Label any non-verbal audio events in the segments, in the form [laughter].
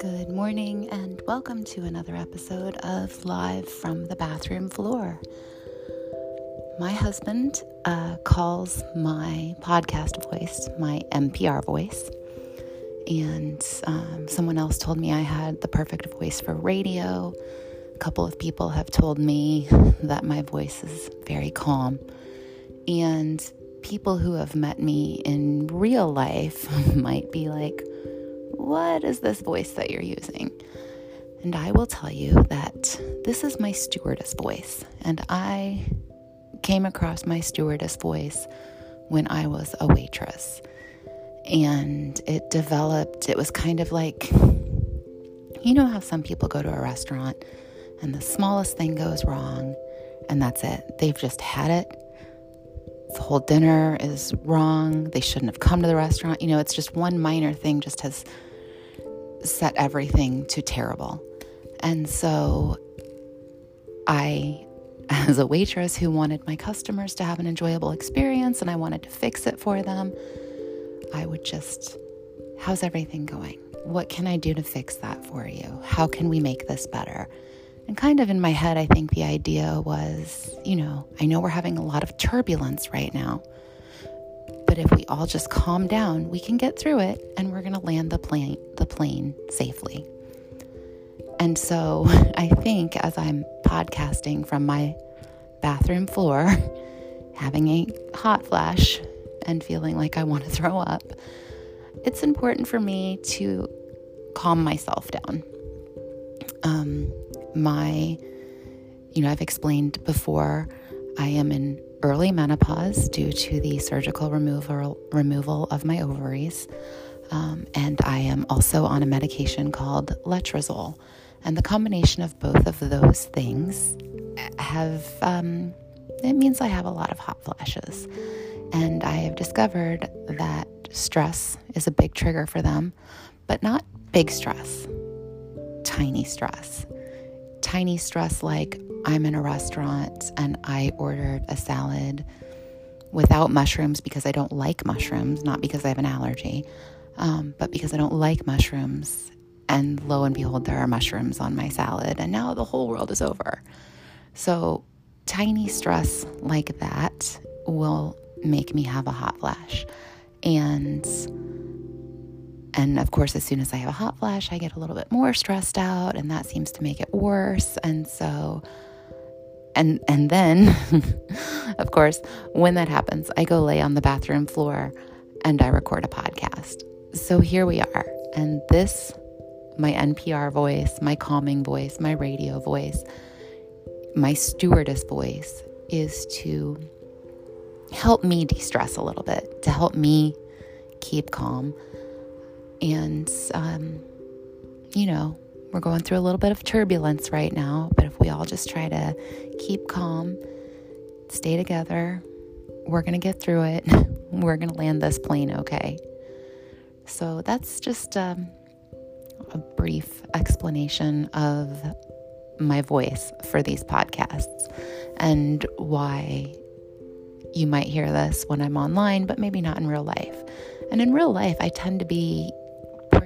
Good morning, and welcome to another episode of Live from the Bathroom Floor. My husband uh, calls my podcast voice my NPR voice, and um, someone else told me I had the perfect voice for radio. A couple of people have told me [laughs] that my voice is very calm, and people who have met me in real life [laughs] might be like, what is this voice that you're using? And I will tell you that this is my stewardess voice. And I came across my stewardess voice when I was a waitress. And it developed, it was kind of like, you know how some people go to a restaurant and the smallest thing goes wrong and that's it. They've just had it. The whole dinner is wrong. They shouldn't have come to the restaurant. You know, it's just one minor thing just has set everything to terrible. And so I, [laughs] as a waitress who wanted my customers to have an enjoyable experience and I wanted to fix it for them, I would just, how's everything going? What can I do to fix that for you? How can we make this better? And kind of in my head, I think the idea was, you know, I know we're having a lot of turbulence right now. But if we all just calm down, we can get through it and we're going to land the plane the plane safely. And so, [laughs] I think as I'm podcasting from my bathroom floor, [laughs] having a hot flash and feeling like I want to throw up, it's important for me to calm myself down. Um, my, you know, I've explained before, I am in early menopause due to the surgical removal removal of my ovaries, um, and I am also on a medication called letrozole. And the combination of both of those things have um, it means I have a lot of hot flashes, and I have discovered that stress is a big trigger for them, but not big stress, tiny stress. Tiny stress like I'm in a restaurant and I ordered a salad without mushrooms because I don't like mushrooms, not because I have an allergy, um, but because I don't like mushrooms. And lo and behold, there are mushrooms on my salad, and now the whole world is over. So, tiny stress like that will make me have a hot flash. And and of course, as soon as I have a hot flash, I get a little bit more stressed out, and that seems to make it worse. And so and and then [laughs] of course when that happens i go lay on the bathroom floor and i record a podcast. So here we are. And this my npr voice my calming voice my radio voice my stewardess voice is to help me de-stress a little bit to help me keep calm and um, you know we're going through a little bit of turbulence right now, but if we all just try to keep calm, stay together, we're going to get through it. [laughs] we're going to land this plane okay. So that's just um, a brief explanation of my voice for these podcasts and why you might hear this when I'm online, but maybe not in real life. And in real life, I tend to be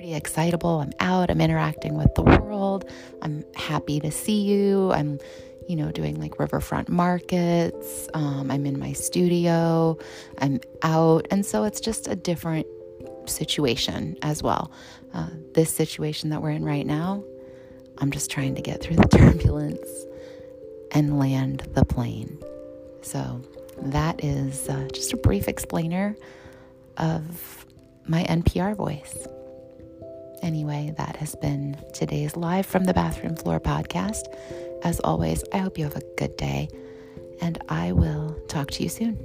pretty excitable. I'm out, I'm interacting with the world. I'm happy to see you. I'm, you know, doing like riverfront markets. Um, I'm in my studio. I'm out. And so it's just a different situation as well. Uh, this situation that we're in right now, I'm just trying to get through the [laughs] turbulence and land the plane. So that is uh, just a brief explainer of my NPR voice. Anyway, that has been today's Live from the Bathroom Floor podcast. As always, I hope you have a good day, and I will talk to you soon.